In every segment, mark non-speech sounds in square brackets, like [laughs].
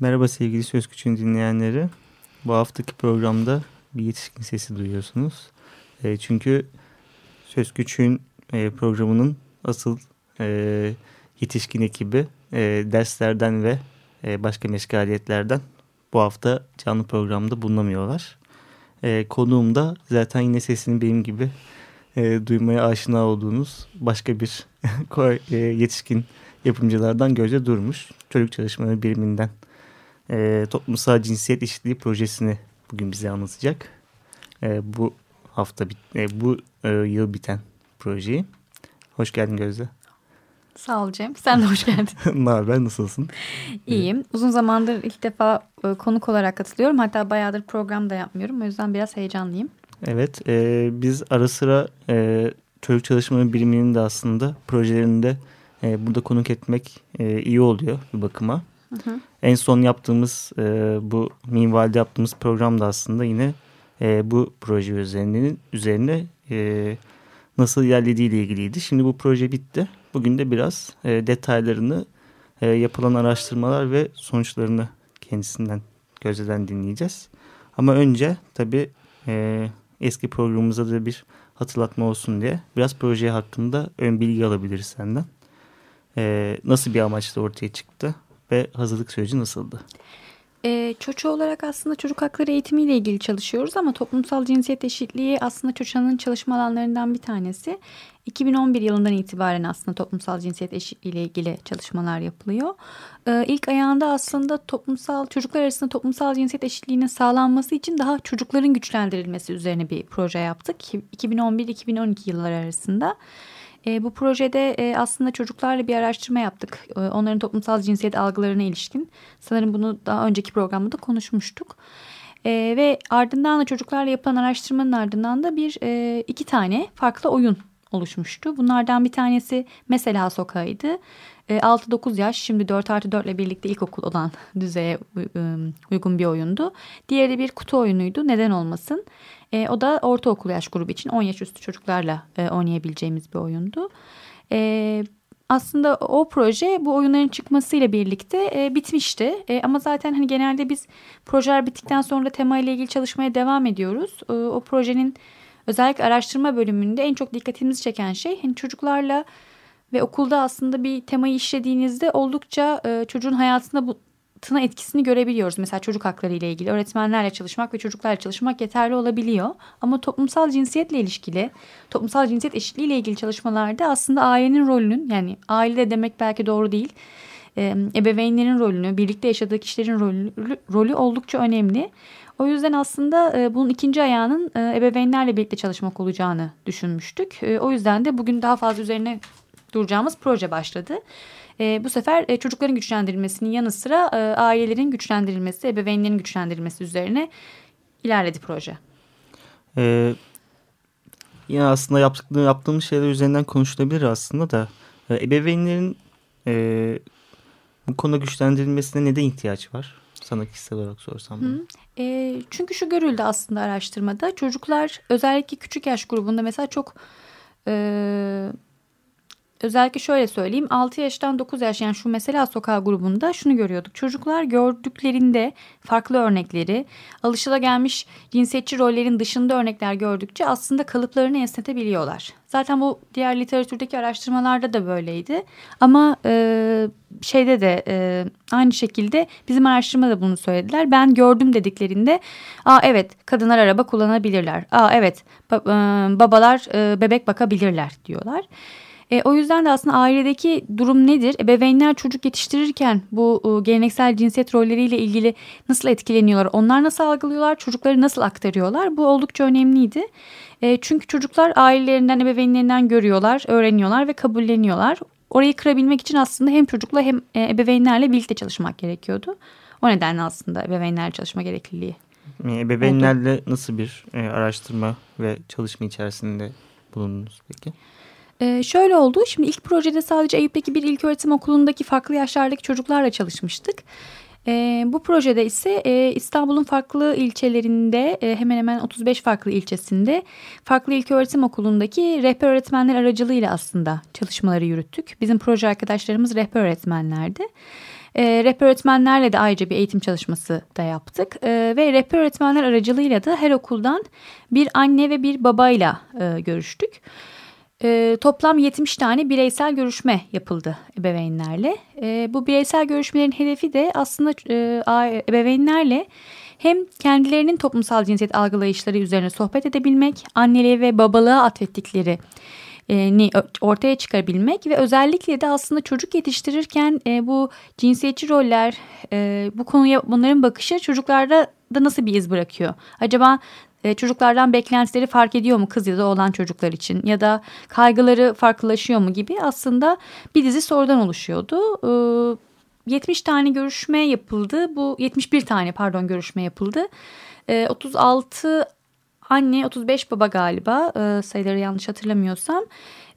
Merhaba sevgili Söz Küçüğün dinleyenleri. Bu haftaki programda bir yetişkin sesi duyuyorsunuz. E, çünkü Söz Küçüğün e, programının asıl e, yetişkin ekibi e, derslerden ve e, başka meşgaliyetlerden bu hafta canlı programda bulunamıyorlar. E, konuğum da zaten yine sesini benim gibi e, duymaya aşina olduğunuz başka bir [laughs] e, yetişkin yapımcılardan Gözde Durmuş. Çocuk Çalışmaları Biriminden e, Toplumsal Cinsiyet Eşitliği Projesini bugün bize anlatacak. E, bu hafta, bit e, bu e, yıl biten projeyi. Hoş geldin Gözde. Sağ ol Cem. Sen de hoş geldin. [laughs] ne haber? Nasılsın? İyiyim. Uzun zamandır ilk defa e, konuk olarak katılıyorum. Hatta bayağıdır program da yapmıyorum. O yüzden biraz heyecanlıyım. Evet. E, biz ara sıra e, çocuk çalışmaları biriminin de aslında projelerinde e, burada konuk etmek e, iyi oluyor bir bakıma. Hı hı. En son yaptığımız e, bu minvalde yaptığımız program da aslında yine e, bu proje üzerine, üzerine e, nasıl ilerlediği ile ilgiliydi. Şimdi bu proje bitti. Bugün de biraz e, detaylarını, e, yapılan araştırmalar ve sonuçlarını kendisinden, gözden dinleyeceğiz. Ama önce tabii e, eski programımıza da bir hatırlatma olsun diye biraz proje hakkında ön bilgi alabiliriz senden. E, nasıl bir amaçla ortaya çıktı ve hazırlık süreci nasıldı? E, çocuğu olarak aslında çocuk hakları eğitimiyle ilgili çalışıyoruz ama toplumsal cinsiyet eşitliği aslında çocuğun çalışma alanlarından bir tanesi. 2011 yılından itibaren aslında toplumsal cinsiyet eşitliği ile ilgili çalışmalar yapılıyor. Ee, ilk ayağında aslında toplumsal çocuklar arasında toplumsal cinsiyet eşitliğinin sağlanması için daha çocukların güçlendirilmesi üzerine bir proje yaptık. 2011-2012 yılları arasında. E, bu projede e, aslında çocuklarla bir araştırma yaptık. E, onların toplumsal cinsiyet algılarına ilişkin. Sanırım bunu daha önceki programda da konuşmuştuk. E, ve ardından da çocuklarla yapılan araştırmanın ardından da bir e, iki tane farklı oyun oluşmuştu. Bunlardan bir tanesi mesela sokağıydı. 6-9 e, yaş şimdi 4 artı 4 ile birlikte ilkokul olan düzeye uygun bir oyundu. Diğeri bir kutu oyunuydu neden olmasın. E, o da ortaokul yaş grubu için 10 yaş üstü çocuklarla e, oynayabileceğimiz bir oyundu. Aslında o proje bu oyunların çıkmasıyla birlikte bitmişti. Ama zaten hani genelde biz projeler bittikten sonra tema ile ilgili çalışmaya devam ediyoruz. O projenin özellikle araştırma bölümünde en çok dikkatimizi çeken şey hani çocuklarla ve okulda aslında bir temayı işlediğinizde oldukça e, çocuğun hayatında bu tına etkisini görebiliyoruz. Mesela çocuk hakları ile ilgili öğretmenlerle çalışmak ve çocuklarla çalışmak yeterli olabiliyor. Ama toplumsal cinsiyetle ilişkili, toplumsal cinsiyet eşitliği ile ilgili çalışmalarda aslında ailenin rolünün yani aile demek belki doğru değil. E, ebeveynlerin rolünü, birlikte yaşadığı kişilerin rolü, rolü oldukça önemli. O yüzden aslında e, bunun ikinci ayağının e, ebeveynlerle birlikte çalışmak olacağını düşünmüştük. O yüzden de bugün daha fazla üzerine duracağımız proje başladı. E, bu sefer e, çocukların güçlendirilmesinin yanı sıra e, ailelerin güçlendirilmesi, ebeveynlerin güçlendirilmesi üzerine ilerledi proje. Ee, yine aslında yaptıkları, yaptığımız şeyler üzerinden konuşulabilir aslında da e, ebeveynlerin e, bu konuda güçlendirilmesine neden ihtiyaç var? Sana kişisel olarak sorsam. Hı. E, çünkü şu görüldü aslında araştırmada çocuklar özellikle küçük yaş grubunda mesela çok e, özellikle şöyle söyleyeyim 6 yaştan 9 yaş yani şu mesela sokağa grubunda şunu görüyorduk. Çocuklar gördüklerinde farklı örnekleri alışılagelmiş cinsiyetçi rollerin dışında örnekler gördükçe aslında kalıplarını esnetebiliyorlar. Zaten bu diğer literatürdeki araştırmalarda da böyleydi. Ama e, şeyde de e, aynı şekilde bizim araştırmada bunu söylediler. Ben gördüm dediklerinde aa evet kadınlar araba kullanabilirler. Aa evet e, babalar e, bebek bakabilirler diyorlar. E, o yüzden de aslında ailedeki durum nedir? Ebeveynler çocuk yetiştirirken bu e, geleneksel cinsiyet rolleriyle ilgili nasıl etkileniyorlar? Onlar nasıl algılıyorlar? Çocukları nasıl aktarıyorlar? Bu oldukça önemliydi. E, çünkü çocuklar ailelerinden, ebeveynlerinden görüyorlar, öğreniyorlar ve kabulleniyorlar. Orayı kırabilmek için aslında hem çocukla hem e, ebeveynlerle birlikte çalışmak gerekiyordu. O nedenle aslında ebeveynlerle çalışma gerekliliği. Ebeveynlerle nasıl bir e, araştırma ve çalışma içerisinde bulundunuz peki? Ee, şöyle oldu. Şimdi ilk projede sadece Eyüp'teki bir ilköğretim okulundaki farklı yaşlardaki çocuklarla çalışmıştık. E, bu projede ise e, İstanbul'un farklı ilçelerinde e, hemen hemen 35 farklı ilçesinde farklı ilköğretim okulundaki rehber öğretmenler aracılığıyla aslında çalışmaları yürüttük. Bizim proje arkadaşlarımız rehber öğretmenlerdi. E, rehber öğretmenlerle de ayrıca bir eğitim çalışması da yaptık. E, ve rehber öğretmenler aracılığıyla da her okuldan bir anne ve bir babayla e, görüştük. E, toplam 70 tane bireysel görüşme yapıldı ebeveynlerle. E, bu bireysel görüşmelerin hedefi de aslında e, ebeveynlerle hem kendilerinin toplumsal cinsiyet algılayışları üzerine sohbet edebilmek, anneliğe ve babalığa atfettikleri ni ortaya çıkarabilmek ve özellikle de aslında çocuk yetiştirirken e, bu cinsiyetçi roller e, bu konuya bunların bakışı çocuklarda da nasıl bir iz bırakıyor? Acaba e, çocuklardan beklentileri fark ediyor mu kız ya da oğlan çocuklar için ya da kaygıları farklılaşıyor mu gibi aslında bir dizi sorudan oluşuyordu. E, 70 tane görüşme yapıldı. Bu 71 tane pardon görüşme yapıldı. E, 36 anne 35 baba galiba e, sayıları yanlış hatırlamıyorsam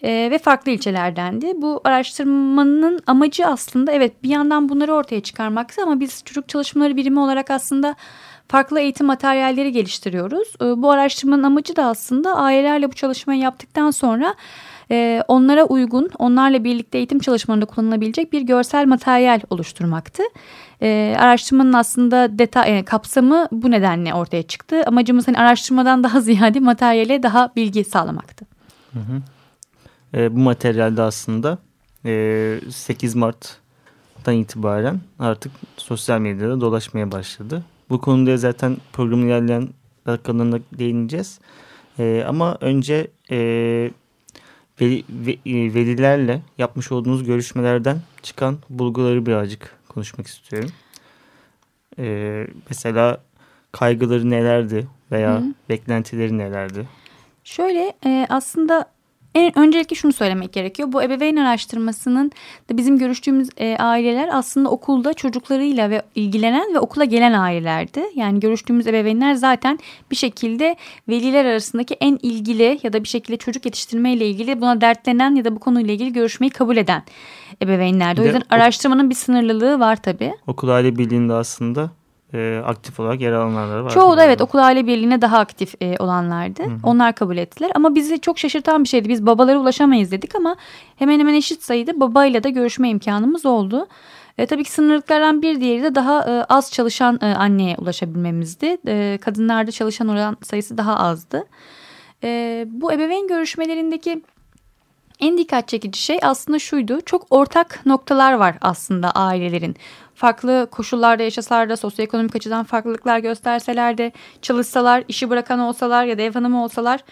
e, ve farklı ilçelerdendi. Bu araştırmanın amacı aslında evet bir yandan bunları ortaya çıkarmaktı ama biz çocuk çalışmaları birimi olarak aslında farklı eğitim materyalleri geliştiriyoruz. Ee, bu araştırmanın amacı da aslında ailelerle bu çalışmayı yaptıktan sonra e, onlara uygun, onlarla birlikte eğitim çalışmalarında kullanılabilecek bir görsel materyal oluşturmaktı. Ee, araştırmanın aslında detay, yani kapsamı bu nedenle ortaya çıktı. Amacımız hani araştırmadan daha [laughs] ziyade materyale daha bilgi sağlamaktı. Hı hı. E, bu materyalde aslında e, 8 Mart'tan itibaren artık sosyal medyada dolaşmaya başladı. Bu konuda zaten programın ilerleyen dakikalarında değineceğiz. E, ama önce e, veli, ve, e, velilerle yapmış olduğunuz görüşmelerden çıkan bulguları birazcık konuşmak istiyorum. E, mesela kaygıları nelerdi veya Hı. beklentileri nelerdi? Şöyle e, aslında en öncelikle şunu söylemek gerekiyor. Bu ebeveyn araştırmasının da bizim görüştüğümüz e, aileler aslında okulda çocuklarıyla ve ilgilenen ve okula gelen ailelerdi. Yani görüştüğümüz ebeveynler zaten bir şekilde veliler arasındaki en ilgili ya da bir şekilde çocuk yetiştirme ile ilgili buna dertlenen ya da bu konuyla ilgili görüşmeyi kabul eden ebeveynlerdi. O yüzden araştırmanın bir sınırlılığı var tabii. Okul aile birliğinde aslında e, aktif olarak yer alanlar var. Çoğu da evet okul aile birliğine daha aktif e, olanlardı. Hı hı. Onlar kabul ettiler ama bizi çok şaşırtan bir şeydi. Biz babalara ulaşamayız dedik ama hemen hemen eşit sayıda babayla da görüşme imkanımız oldu. E, tabii ki sınırlıklardan bir diğeri de daha e, az çalışan e, anneye ulaşabilmemizdi. E, kadınlarda çalışan oran sayısı daha azdı. E, bu ebeveyn görüşmelerindeki en dikkat çekici şey aslında şuydu. Çok ortak noktalar var aslında ailelerin farklı koşullarda yaşasalar da sosyoekonomik açıdan farklılıklar gösterseler de çalışsalar, işi bırakan olsalar ya da ev hanımı olsalar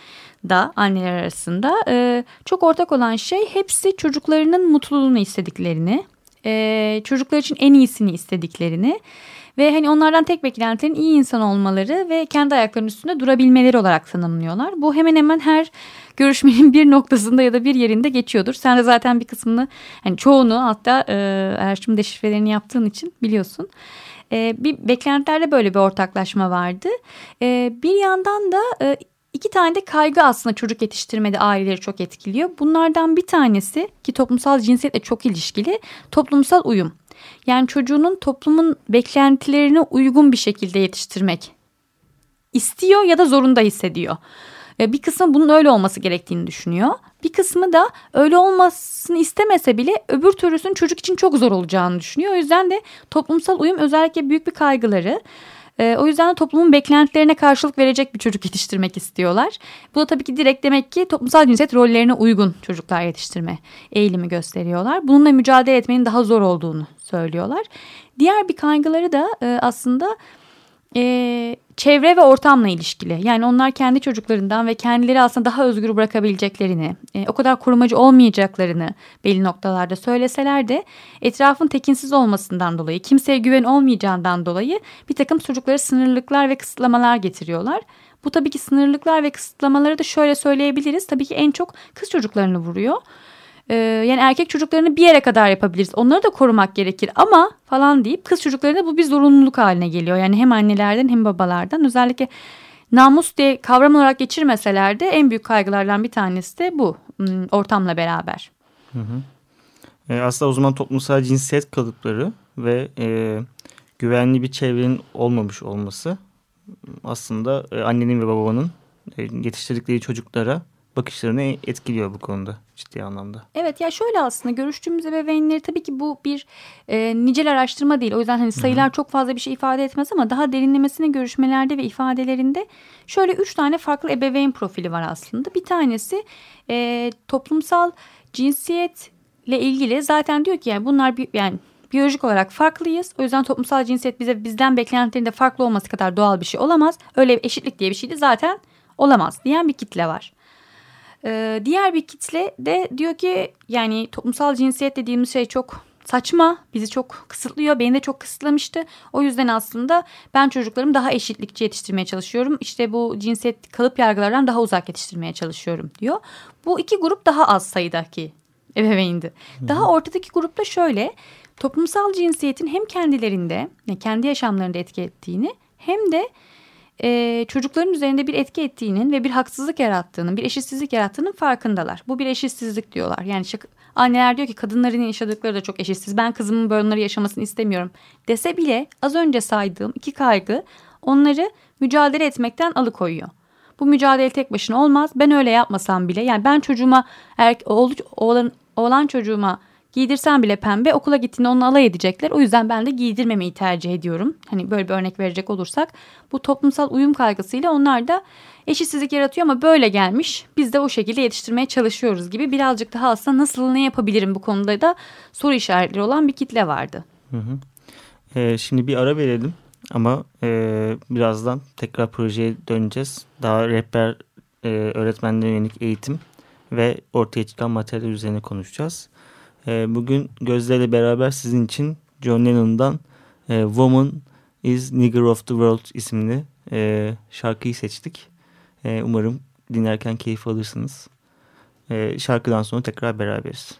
da anneler arasında e, çok ortak olan şey hepsi çocuklarının mutluluğunu istediklerini, e, çocuklar için en iyisini istediklerini ve hani onlardan tek beklentilerin iyi insan olmaları ve kendi ayaklarının üstünde durabilmeleri olarak tanımlıyorlar. Bu hemen hemen her görüşmenin [laughs] bir noktasında ya da bir yerinde geçiyordur. Sen de zaten bir kısmını hani çoğunu hatta e, araştırma deşifrelerini yaptığın için biliyorsun. E, bir beklentilerde böyle bir ortaklaşma vardı. E, bir yandan da e, iki tane de kaygı aslında çocuk yetiştirmede aileleri çok etkiliyor. Bunlardan bir tanesi ki toplumsal cinsiyetle çok ilişkili toplumsal uyum. Yani çocuğunun toplumun beklentilerine uygun bir şekilde yetiştirmek istiyor ya da zorunda hissediyor. Bir kısmı bunun öyle olması gerektiğini düşünüyor. Bir kısmı da öyle olmasını istemese bile öbür türlüsünün çocuk için çok zor olacağını düşünüyor. O yüzden de toplumsal uyum özellikle büyük bir kaygıları. E, o yüzden de toplumun beklentilerine karşılık verecek bir çocuk yetiştirmek istiyorlar. Bu da tabii ki direkt demek ki toplumsal cinsiyet rollerine uygun çocuklar yetiştirme eğilimi gösteriyorlar. Bununla mücadele etmenin daha zor olduğunu söylüyorlar. Diğer bir kaygıları da e, aslında e, çevre ve ortamla ilişkili. Yani onlar kendi çocuklarından ve kendileri aslında daha özgür bırakabileceklerini, e, o kadar korumacı olmayacaklarını belli noktalarda söyleseler de etrafın tekinsiz olmasından dolayı, kimseye güven olmayacağından dolayı bir takım çocuklara sınırlıklar ve kısıtlamalar getiriyorlar. Bu tabii ki sınırlıklar ve kısıtlamaları da şöyle söyleyebiliriz. Tabii ki en çok kız çocuklarını vuruyor. Ee, yani erkek çocuklarını bir yere kadar yapabiliriz. Onları da korumak gerekir ama falan deyip kız çocuklarına bu bir zorunluluk haline geliyor. Yani hem annelerden hem babalardan özellikle namus diye kavram olarak geçirmeseler de en büyük kaygılardan bir tanesi de bu hmm, ortamla beraber. Hı hı. E, aslında o zaman toplumsal cinsiyet kalıpları ve e, güvenli bir çevrenin olmamış olması aslında e, annenin ve babanın e, yetiştirdikleri çocuklara bakışlarını etkiliyor bu konuda ciddi anlamda. Evet ya şöyle aslında görüştüğümüz ebeveynleri tabii ki bu bir e, nicel araştırma değil. O yüzden hani sayılar Hı -hı. çok fazla bir şey ifade etmez ama daha derinlemesine görüşmelerde ve ifadelerinde şöyle üç tane farklı ebeveyn profili var aslında. Bir tanesi e, toplumsal cinsiyetle ilgili zaten diyor ki yani bunlar bir, yani biyolojik olarak farklıyız. O yüzden toplumsal cinsiyet bize bizden beklentilerinde farklı olması kadar doğal bir şey olamaz. Öyle eşitlik diye bir şey de zaten olamaz diyen bir kitle var. Ee, diğer bir kitle de diyor ki yani toplumsal cinsiyet dediğimiz şey çok saçma. Bizi çok kısıtlıyor. Beni de çok kısıtlamıştı. O yüzden aslında ben çocuklarımı daha eşitlikçi yetiştirmeye çalışıyorum. İşte bu cinsiyet kalıp yargılardan daha uzak yetiştirmeye çalışıyorum diyor. Bu iki grup daha az sayıdaki ebeveyndi. Daha ortadaki grupta şöyle toplumsal cinsiyetin hem kendilerinde, kendi yaşamlarında etki ettiğini hem de e, çocukların üzerinde bir etki ettiğinin ve bir haksızlık yarattığının, bir eşitsizlik yarattığının farkındalar. Bu bir eşitsizlik diyorlar. Yani anneler diyor ki kadınların yaşadıkları da çok eşitsiz. Ben kızımın böyle onları yaşamasını istemiyorum dese bile az önce saydığım iki kaygı onları mücadele etmekten alıkoyuyor. Bu mücadele tek başına olmaz. Ben öyle yapmasam bile yani ben çocuğuma er, oğlan, oğlan çocuğuma Giydirsem bile pembe okula gittiğinde onu alay edecekler. O yüzden ben de giydirmemeyi tercih ediyorum. Hani böyle bir örnek verecek olursak bu toplumsal uyum kaygısıyla onlar da eşitsizlik yaratıyor ama böyle gelmiş. Biz de o şekilde yetiştirmeye çalışıyoruz gibi birazcık daha aslında nasıl ne yapabilirim bu konuda da soru işaretleri olan bir kitle vardı. Hı hı. Ee, şimdi bir ara verelim ama e, birazdan tekrar projeye döneceğiz. Daha rehber e, öğretmenlere yönelik eğitim ve ortaya çıkan materyal üzerine konuşacağız. E, bugün Gözde beraber sizin için John Lennon'dan e, Woman is Nigger of the World isimli e, şarkıyı seçtik. E, umarım dinlerken keyif alırsınız. E, şarkıdan sonra tekrar beraberiz.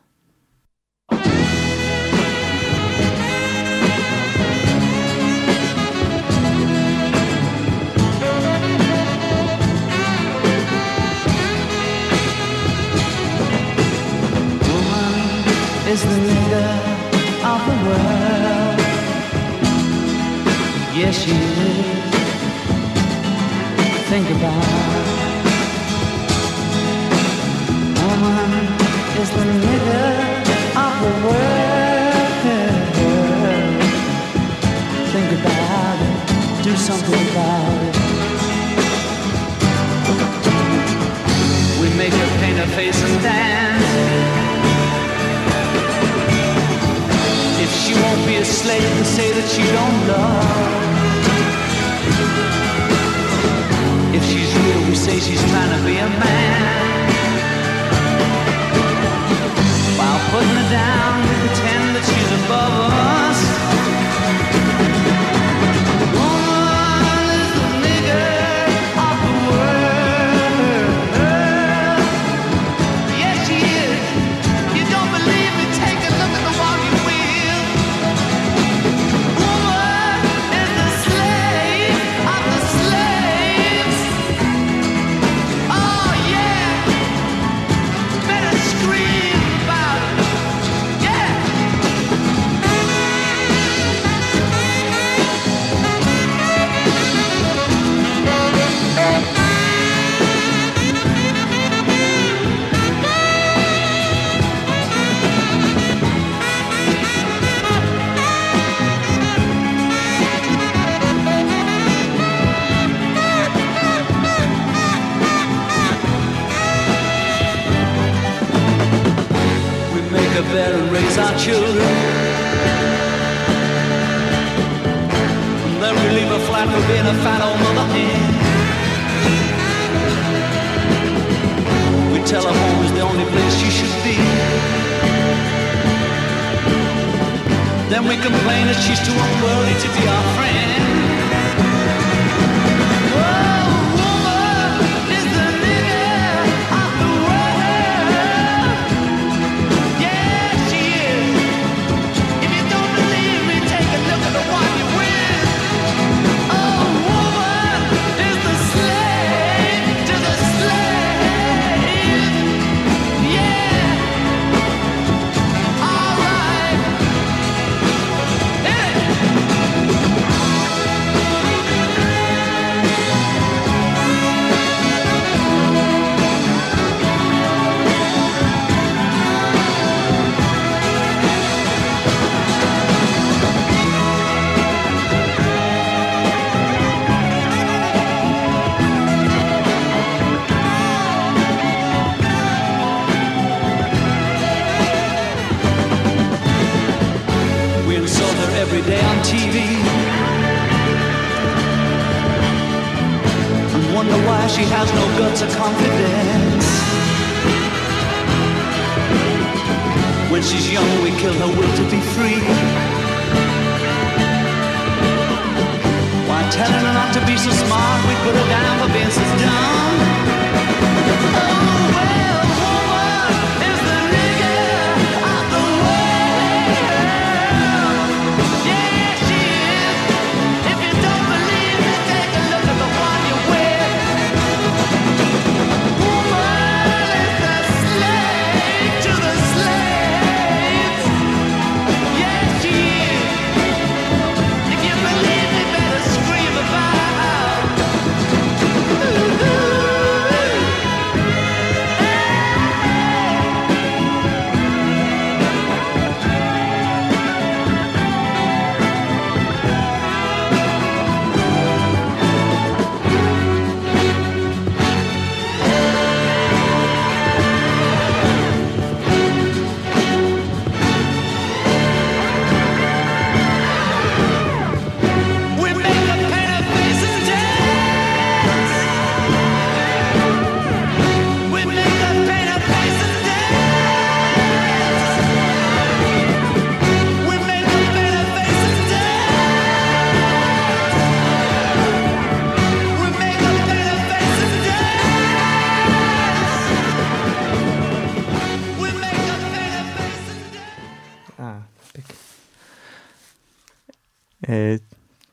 Is the leader of the world. Yes, she is. Think about it. Woman is the leader of the world. Think about it. Do something about it. We make her paint her face and dance. A slave and say that she don't love. If she's real, we say she's trying to be a man. While putting her down, we pretend that she's above us. a fat old mother hen. We tell her home is the only place she should be. Then we complain that she's too unworthy to be our friend.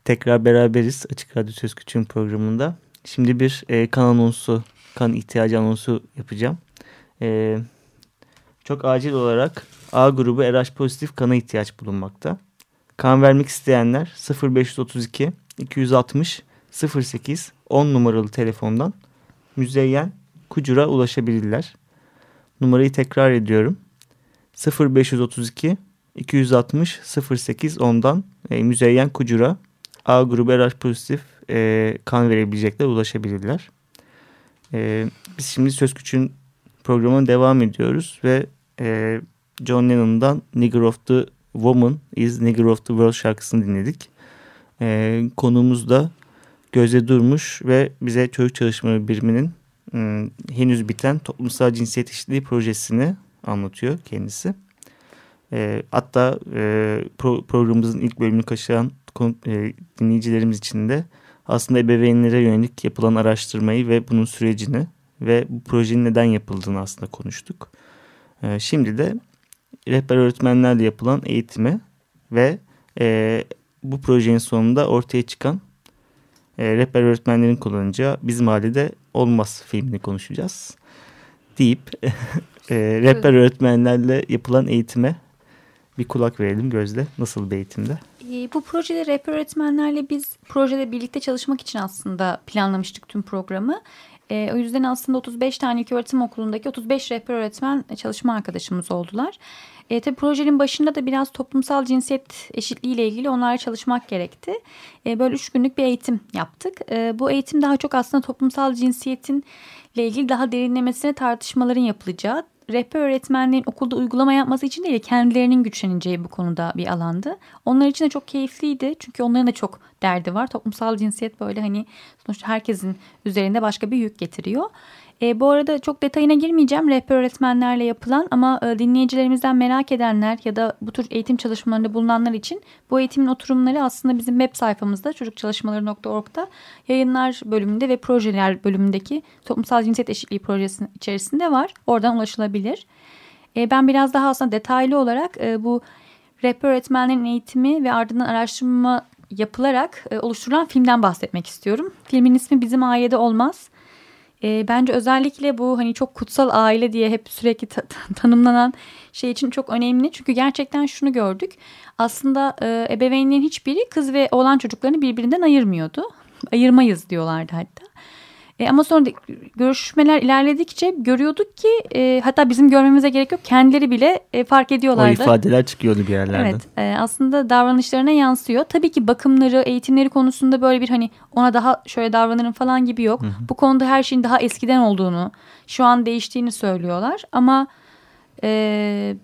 Tekrar beraberiz Açık Radyo Söz Küçüğün programında. Şimdi bir e, kan anonsu, kan ihtiyacı anonsu yapacağım. Ee, çok acil olarak A grubu RH pozitif kana ihtiyaç bulunmakta. Kan vermek isteyenler 0532 260 08 10 numaralı telefondan Müzeyyen Kucur'a ulaşabilirler. Numarayı tekrar ediyorum. 0532 260 08 10'dan e, Müzeyyen Kucur'a A grubu RH pozitif e, kan verebilecekler ulaşabilirler. E, biz şimdi Söz Küçüğün programına devam ediyoruz ve e, John Lennon'dan Nigger of the Woman is Nigger of the World şarkısını dinledik. E, konuğumuz da Gözde Durmuş ve bize çocuk çalışmaları biriminin m, henüz biten toplumsal cinsiyet eşitliği projesini anlatıyor kendisi. E, hatta e, pro, programımızın ilk bölümünü kaçıran e, dinleyicilerimiz için de aslında ebeveynlere yönelik yapılan araştırmayı ve bunun sürecini ve bu projenin neden yapıldığını aslında konuştuk. E, şimdi de rehber öğretmenlerle yapılan eğitimi ve e, bu projenin sonunda ortaya çıkan e, rehber öğretmenlerin kullanacağı Bizim Ailede Olmaz filmini konuşacağız. Deyip [laughs] e, rehber öğretmenlerle yapılan eğitime bir kulak verelim Gözde. Nasıl bir eğitimde? E, bu projede rehber öğretmenlerle biz projede birlikte çalışmak için aslında planlamıştık tüm programı. E, o yüzden aslında 35 tane öğretim okulundaki 35 rehber öğretmen çalışma arkadaşımız oldular. E, tabii projenin başında da biraz toplumsal cinsiyet eşitliği ile ilgili onlarla çalışmak gerekti. E, böyle üç günlük bir eğitim yaptık. E, bu eğitim daha çok aslında toplumsal cinsiyetin ile ilgili daha derinlemesine tartışmaların yapılacağı, rehber öğretmenlerin okulda uygulama yapması için değil kendilerinin güçleneceği bu konuda bir alandı. Onlar için de çok keyifliydi çünkü onların da çok derdi var. Toplumsal cinsiyet böyle hani sonuçta herkesin üzerinde başka bir yük getiriyor. E, bu arada çok detayına girmeyeceğim rehber öğretmenlerle yapılan ama e, dinleyicilerimizden merak edenler ya da bu tür eğitim çalışmalarında bulunanlar için bu eğitimin oturumları aslında bizim web sayfamızda çocukçalışmaları.org'da yayınlar bölümünde ve projeler bölümündeki toplumsal cinsiyet eşitliği projesinin içerisinde var. Oradan ulaşılabilir. E, ben biraz daha aslında detaylı olarak e, bu rehber öğretmenlerin eğitimi ve ardından araştırma yapılarak e, oluşturulan filmden bahsetmek istiyorum. Filmin ismi Bizim Ailede Olmaz. E, bence özellikle bu hani çok kutsal aile diye hep sürekli ta- ta- tanımlanan şey için çok önemli. Çünkü gerçekten şunu gördük. Aslında e, ebeveynlerin hiçbiri kız ve oğlan çocuklarını birbirinden ayırmıyordu. Ayırmayız diyorlardı hatta. E, ama sonra görüşmeler ilerledikçe görüyorduk ki e, hatta bizim görmemize gerek yok. Kendileri bile e, fark O ediyorlardı. ifadeler çıkıyordu bir yerlerden. Evet e, aslında davranışlarına yansıyor. Tabii ki bakımları, eğitimleri konusunda böyle bir hani ona daha şöyle davranırım falan gibi yok. Bu konuda her şeyin daha eskiden olduğunu, şu an değiştiğini söylüyorlar. Ama e,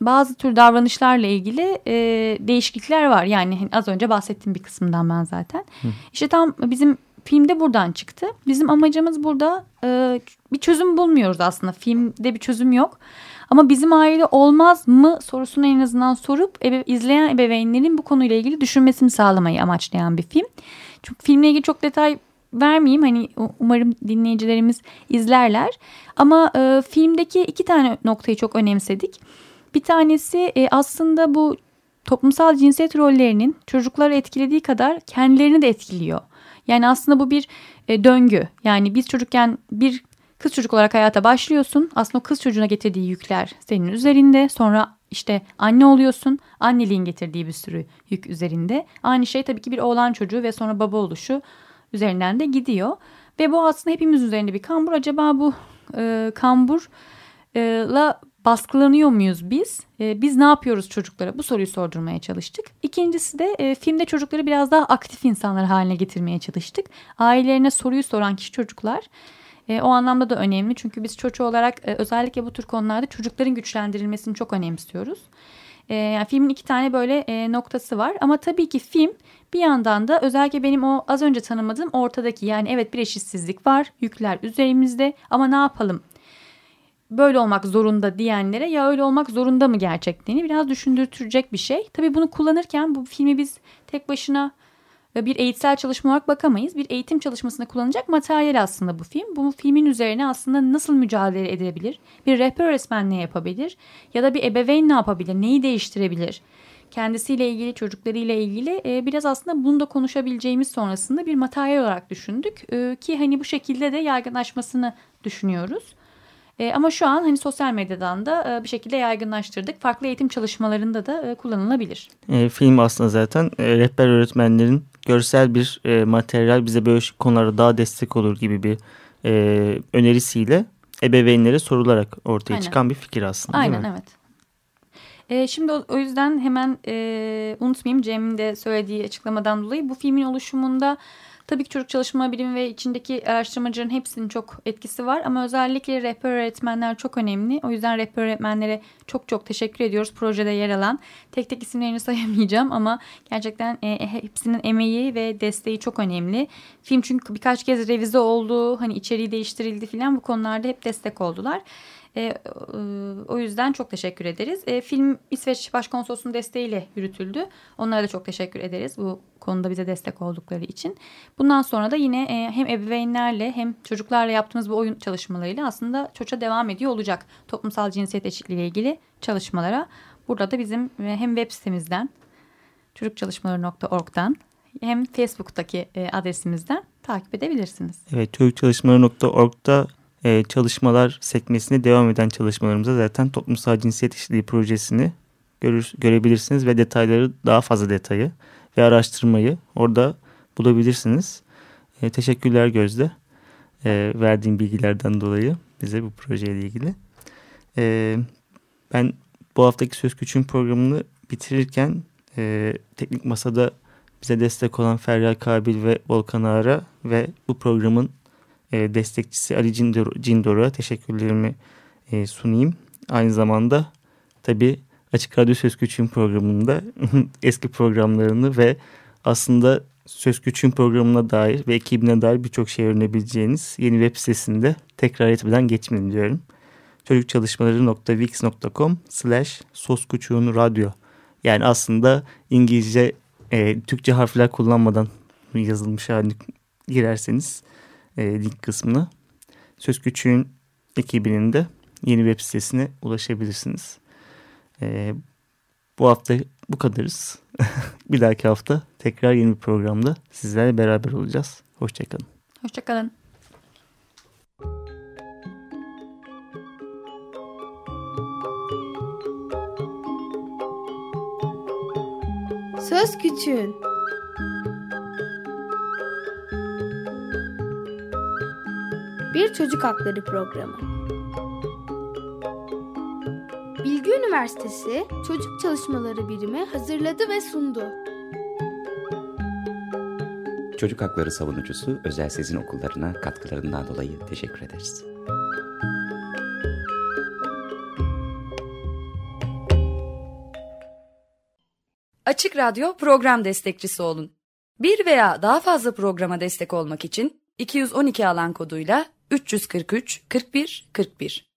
bazı tür davranışlarla ilgili e, değişiklikler var. Yani hani az önce bahsettiğim bir kısımdan ben zaten. İşte tam bizim filmde buradan çıktı. Bizim amacımız burada e, bir çözüm bulmuyoruz aslında. Filmde bir çözüm yok. Ama bizim aile olmaz mı sorusunu en azından sorup ebe, izleyen ebeveynlerin bu konuyla ilgili düşünmesini sağlamayı amaçlayan bir film. Çünkü filmle ilgili çok detay vermeyeyim. Hani umarım dinleyicilerimiz izlerler. Ama e, filmdeki iki tane noktayı çok önemsedik. Bir tanesi e, aslında bu toplumsal cinsiyet rollerinin çocukları etkilediği kadar kendilerini de etkiliyor. Yani aslında bu bir e, döngü. Yani biz çocukken bir kız çocuk olarak hayata başlıyorsun. Aslında o kız çocuğuna getirdiği yükler senin üzerinde. Sonra işte anne oluyorsun. Anneliğin getirdiği bir sürü yük üzerinde. Aynı şey tabii ki bir oğlan çocuğu ve sonra baba oluşu üzerinden de gidiyor. Ve bu aslında hepimiz üzerinde bir kambur. Acaba bu e, kamburla baskılanıyor muyuz biz? E, biz ne yapıyoruz çocuklara? Bu soruyu sordurmaya çalıştık. İkincisi de e, filmde çocukları biraz daha aktif insanlar haline getirmeye çalıştık. Ailelerine soruyu soran kişi çocuklar. E, o anlamda da önemli çünkü biz çocuğu olarak e, özellikle bu tür konularda çocukların güçlendirilmesini çok önemsiyoruz. E, yani filmin iki tane böyle e, noktası var ama tabii ki film bir yandan da özellikle benim o az önce tanımadığım ortadaki yani evet bir eşitsizlik var yükler üzerimizde ama ne yapalım böyle olmak zorunda diyenlere ya öyle olmak zorunda mı gerçekliğini biraz düşündürtecek bir şey. Tabii bunu kullanırken bu filmi biz tek başına bir eğitsel çalışma olarak bakamayız. Bir eğitim çalışmasında kullanılacak materyal aslında bu film. Bu filmin üzerine aslında nasıl mücadele edebilir? Bir rehber öğretmen ne yapabilir? Ya da bir ebeveyn ne yapabilir? Neyi değiştirebilir? Kendisiyle ilgili, çocuklarıyla ilgili e, biraz aslında bunu da konuşabileceğimiz sonrasında bir materyal olarak düşündük. E, ki hani bu şekilde de yaygınlaşmasını düşünüyoruz. E, ama şu an hani sosyal medyadan da e, bir şekilde yaygınlaştırdık. Farklı eğitim çalışmalarında da e, kullanılabilir. E, film aslında zaten e, rehber öğretmenlerin görsel bir e, materyal bize böyle konularda daha destek olur gibi bir e, önerisiyle ebeveynlere sorularak ortaya Aynen. çıkan bir fikir aslında. Aynen evet. E, şimdi o, o yüzden hemen e, unutmayayım Cem'in de söylediği açıklamadan dolayı bu filmin oluşumunda Tabii ki çocuk çalışma bilimi ve içindeki araştırmacıların hepsinin çok etkisi var ama özellikle rehber öğretmenler çok önemli. O yüzden rehber öğretmenlere çok çok teşekkür ediyoruz projede yer alan. Tek tek isimlerini [laughs] sayamayacağım ama gerçekten e, e, hepsinin emeği ve desteği çok önemli. Film çünkü birkaç kez revize oldu, hani içeriği değiştirildi filan bu konularda hep destek oldular. E, e, o yüzden çok teşekkür ederiz. E, film İsveç Başkonsolosunun desteğiyle yürütüldü. Onlara da çok teşekkür ederiz bu konuda bize destek oldukları için. Bundan sonra da yine e, hem ebeveynlerle hem çocuklarla yaptığımız bu oyun çalışmalarıyla aslında çocuğa devam ediyor olacak. Toplumsal cinsiyet eşitliği ile ilgili çalışmalara. Burada da bizim e, hem web sitemizden çocukçalışmaları.org'dan hem Facebook'taki e, adresimizden takip edebilirsiniz. Evet çocukçalışmaları.org'da e, çalışmalar sekmesine devam eden çalışmalarımıza zaten toplumsal cinsiyet eşitliği projesini görür, görebilirsiniz ve detayları daha fazla detayı ve araştırmayı orada bulabilirsiniz. E, teşekkürler Gözde e, verdiğin bilgilerden dolayı bize bu projeyle ilgili. E, ben bu haftaki Söz Küçüğün programını bitirirken e, teknik masada bize destek olan Feryal Kabil ve Volkan Ağar'a ve bu programın e, destekçisi Ali Cindor'a teşekkürlerimi e, sunayım. Aynı zamanda tabii Açık Radyo Söz Küçüğün programında [laughs] eski programlarını ve aslında Söz Küçüğün programına dair ve ekibine dair birçok şey öğrenebileceğiniz yeni web sitesinde tekrar etmeden geçmeyin diyorum. çocukçalışmaları.wix.com slash sosküçüğün radyo. Yani aslında İngilizce, e, Türkçe harfler kullanmadan yazılmış halini girerseniz e, link kısmına Söz Küçüğün ekibinin de yeni web sitesine ulaşabilirsiniz. E, bu hafta bu kadarız. [laughs] bir dahaki hafta tekrar yeni bir programda sizlerle beraber olacağız. Hoşçakalın. Hoşçakalın. Söz Küçüğün Bir Çocuk Hakları Programı Bilgi Üniversitesi Çocuk Çalışmaları Birimi hazırladı ve sundu. Çocuk Hakları Savunucusu Özel Sezin Okullarına katkılarından dolayı teşekkür ederiz. Açık Radyo program destekçisi olun Bir veya daha fazla programa destek olmak için 212 alan koduyla 343 41 41